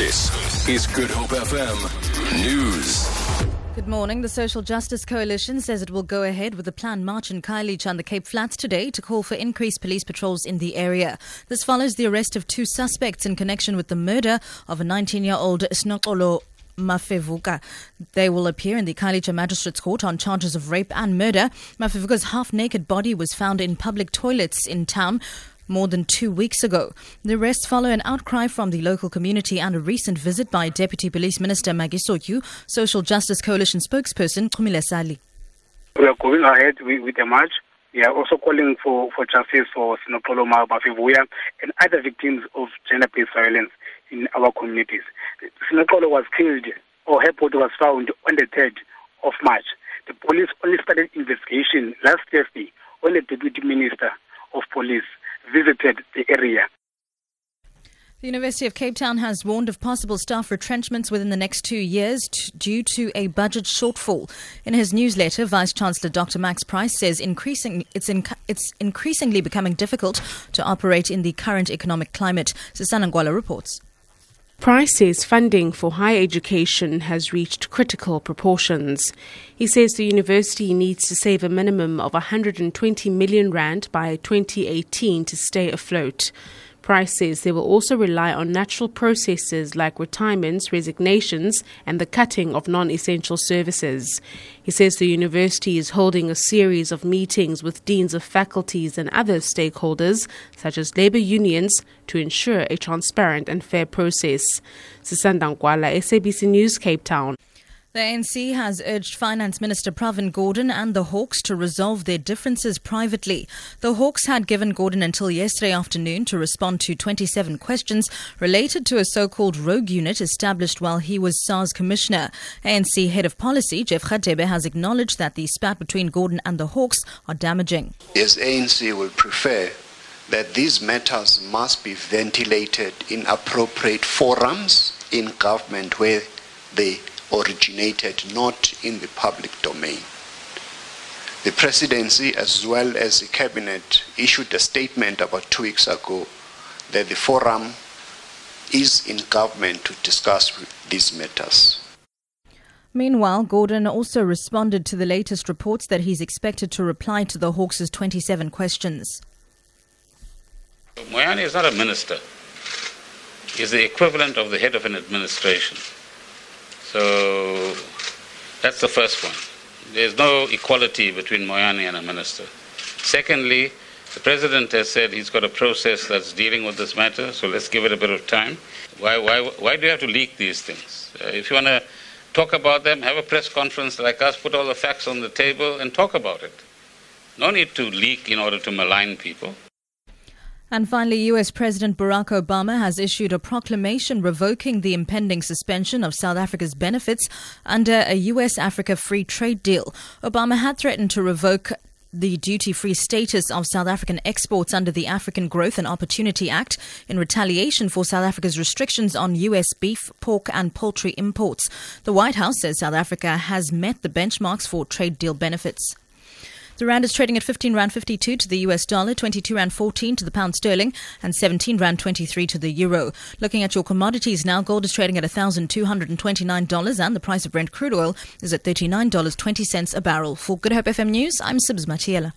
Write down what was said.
This is Good Hope FM News. Good morning. The Social Justice Coalition says it will go ahead with the planned march in Khayelitsha on the Cape Flats today to call for increased police patrols in the area. This follows the arrest of two suspects in connection with the murder of a 19 year old Sinoxolo Mafevuka. They will appear in the Khayelitsha Magistrates Court on charges of rape and murder. Mafevuka's half naked body was found in public toilets in town more than two weeks ago. The arrests follow an outcry from the local community and a recent visit by Deputy Police Minister Maggie Sotyu, Social Justice Coalition spokesperson Kumile Sali. We are going ahead with, with the march. We are also calling for, for justice for Sinoxolo Mafevuka and other victims of gender-based violence in our communities. Sinoxolo was killed, or her body was found on the 3rd of March. The police only started investigation last Thursday when the Deputy Minister of Police visited the area. The University of Cape Town has warned of possible staff retrenchments within the next two years t- due to a budget shortfall. In his newsletter, Vice Chancellor Dr. Max Price says increasing, it's, in, it's increasingly becoming difficult to operate in the current economic climate. Sisanda Ngwala reports. Price says funding for higher education has reached critical proportions. He says the university needs to save a minimum of 120 million rand by 2018 to stay afloat. Price says they will also rely on natural processes like retirements, resignations, and the cutting of non essential services. He says the university is holding a series of meetings with deans of faculties and other stakeholders, such as labor unions, to ensure a transparent and fair process. Sisanda Nkwala, SABC News, Cape Town. The ANC has urged Finance Minister Pravin Gordhan and the Hawks to resolve their differences privately. The Hawks had given Gordhan until yesterday afternoon to respond to 27 questions related to a so-called rogue unit established while he was SARS commissioner. ANC head of policy Jeff Radebe has acknowledged that the spat between Gordhan and the Hawks are damaging. Yes, ANC will prefer that these matters must be ventilated in appropriate forums in government where they originated not in the public domain. The presidency, as well as the cabinet, issued a statement about two weeks ago that the forum is in government to discuss these matters. Meanwhile, Gordhan also responded to the latest reports that he's expected to reply to the Hawks' 27 questions. Moyane is not a minister. He's the equivalent of the head of an administration. So that's the first one. There's no equality between Moyane and a minister. Secondly, the president has said he's got a process that's dealing with this matter, so let's give it a bit of time. Why, why, why do you have to leak these things? Uh, if you want to talk about them, have a press conference like us, put all the facts on the table, and talk about it. No need to leak in order to malign people. And finally, US President Barack Obama has issued a proclamation revoking the impending suspension of South Africa's benefits under a US Africa free trade deal. Obama had threatened to revoke the duty free status of South African exports under the African Growth and Opportunity Act in retaliation for South Africa's restrictions on U.S. beef, pork, and poultry imports. The White House says South Africa has met the benchmarks for trade deal benefits. The rand is trading at 15 rand 52 to the US dollar, 22 rand 14 to the pound sterling, and 17 rand 23 to the euro. Looking at your commodities now, gold is trading at $1,229 and the price of Brent crude oil is at $39.20 a barrel. For Good Hope FM News, I'm Sibs Matiela.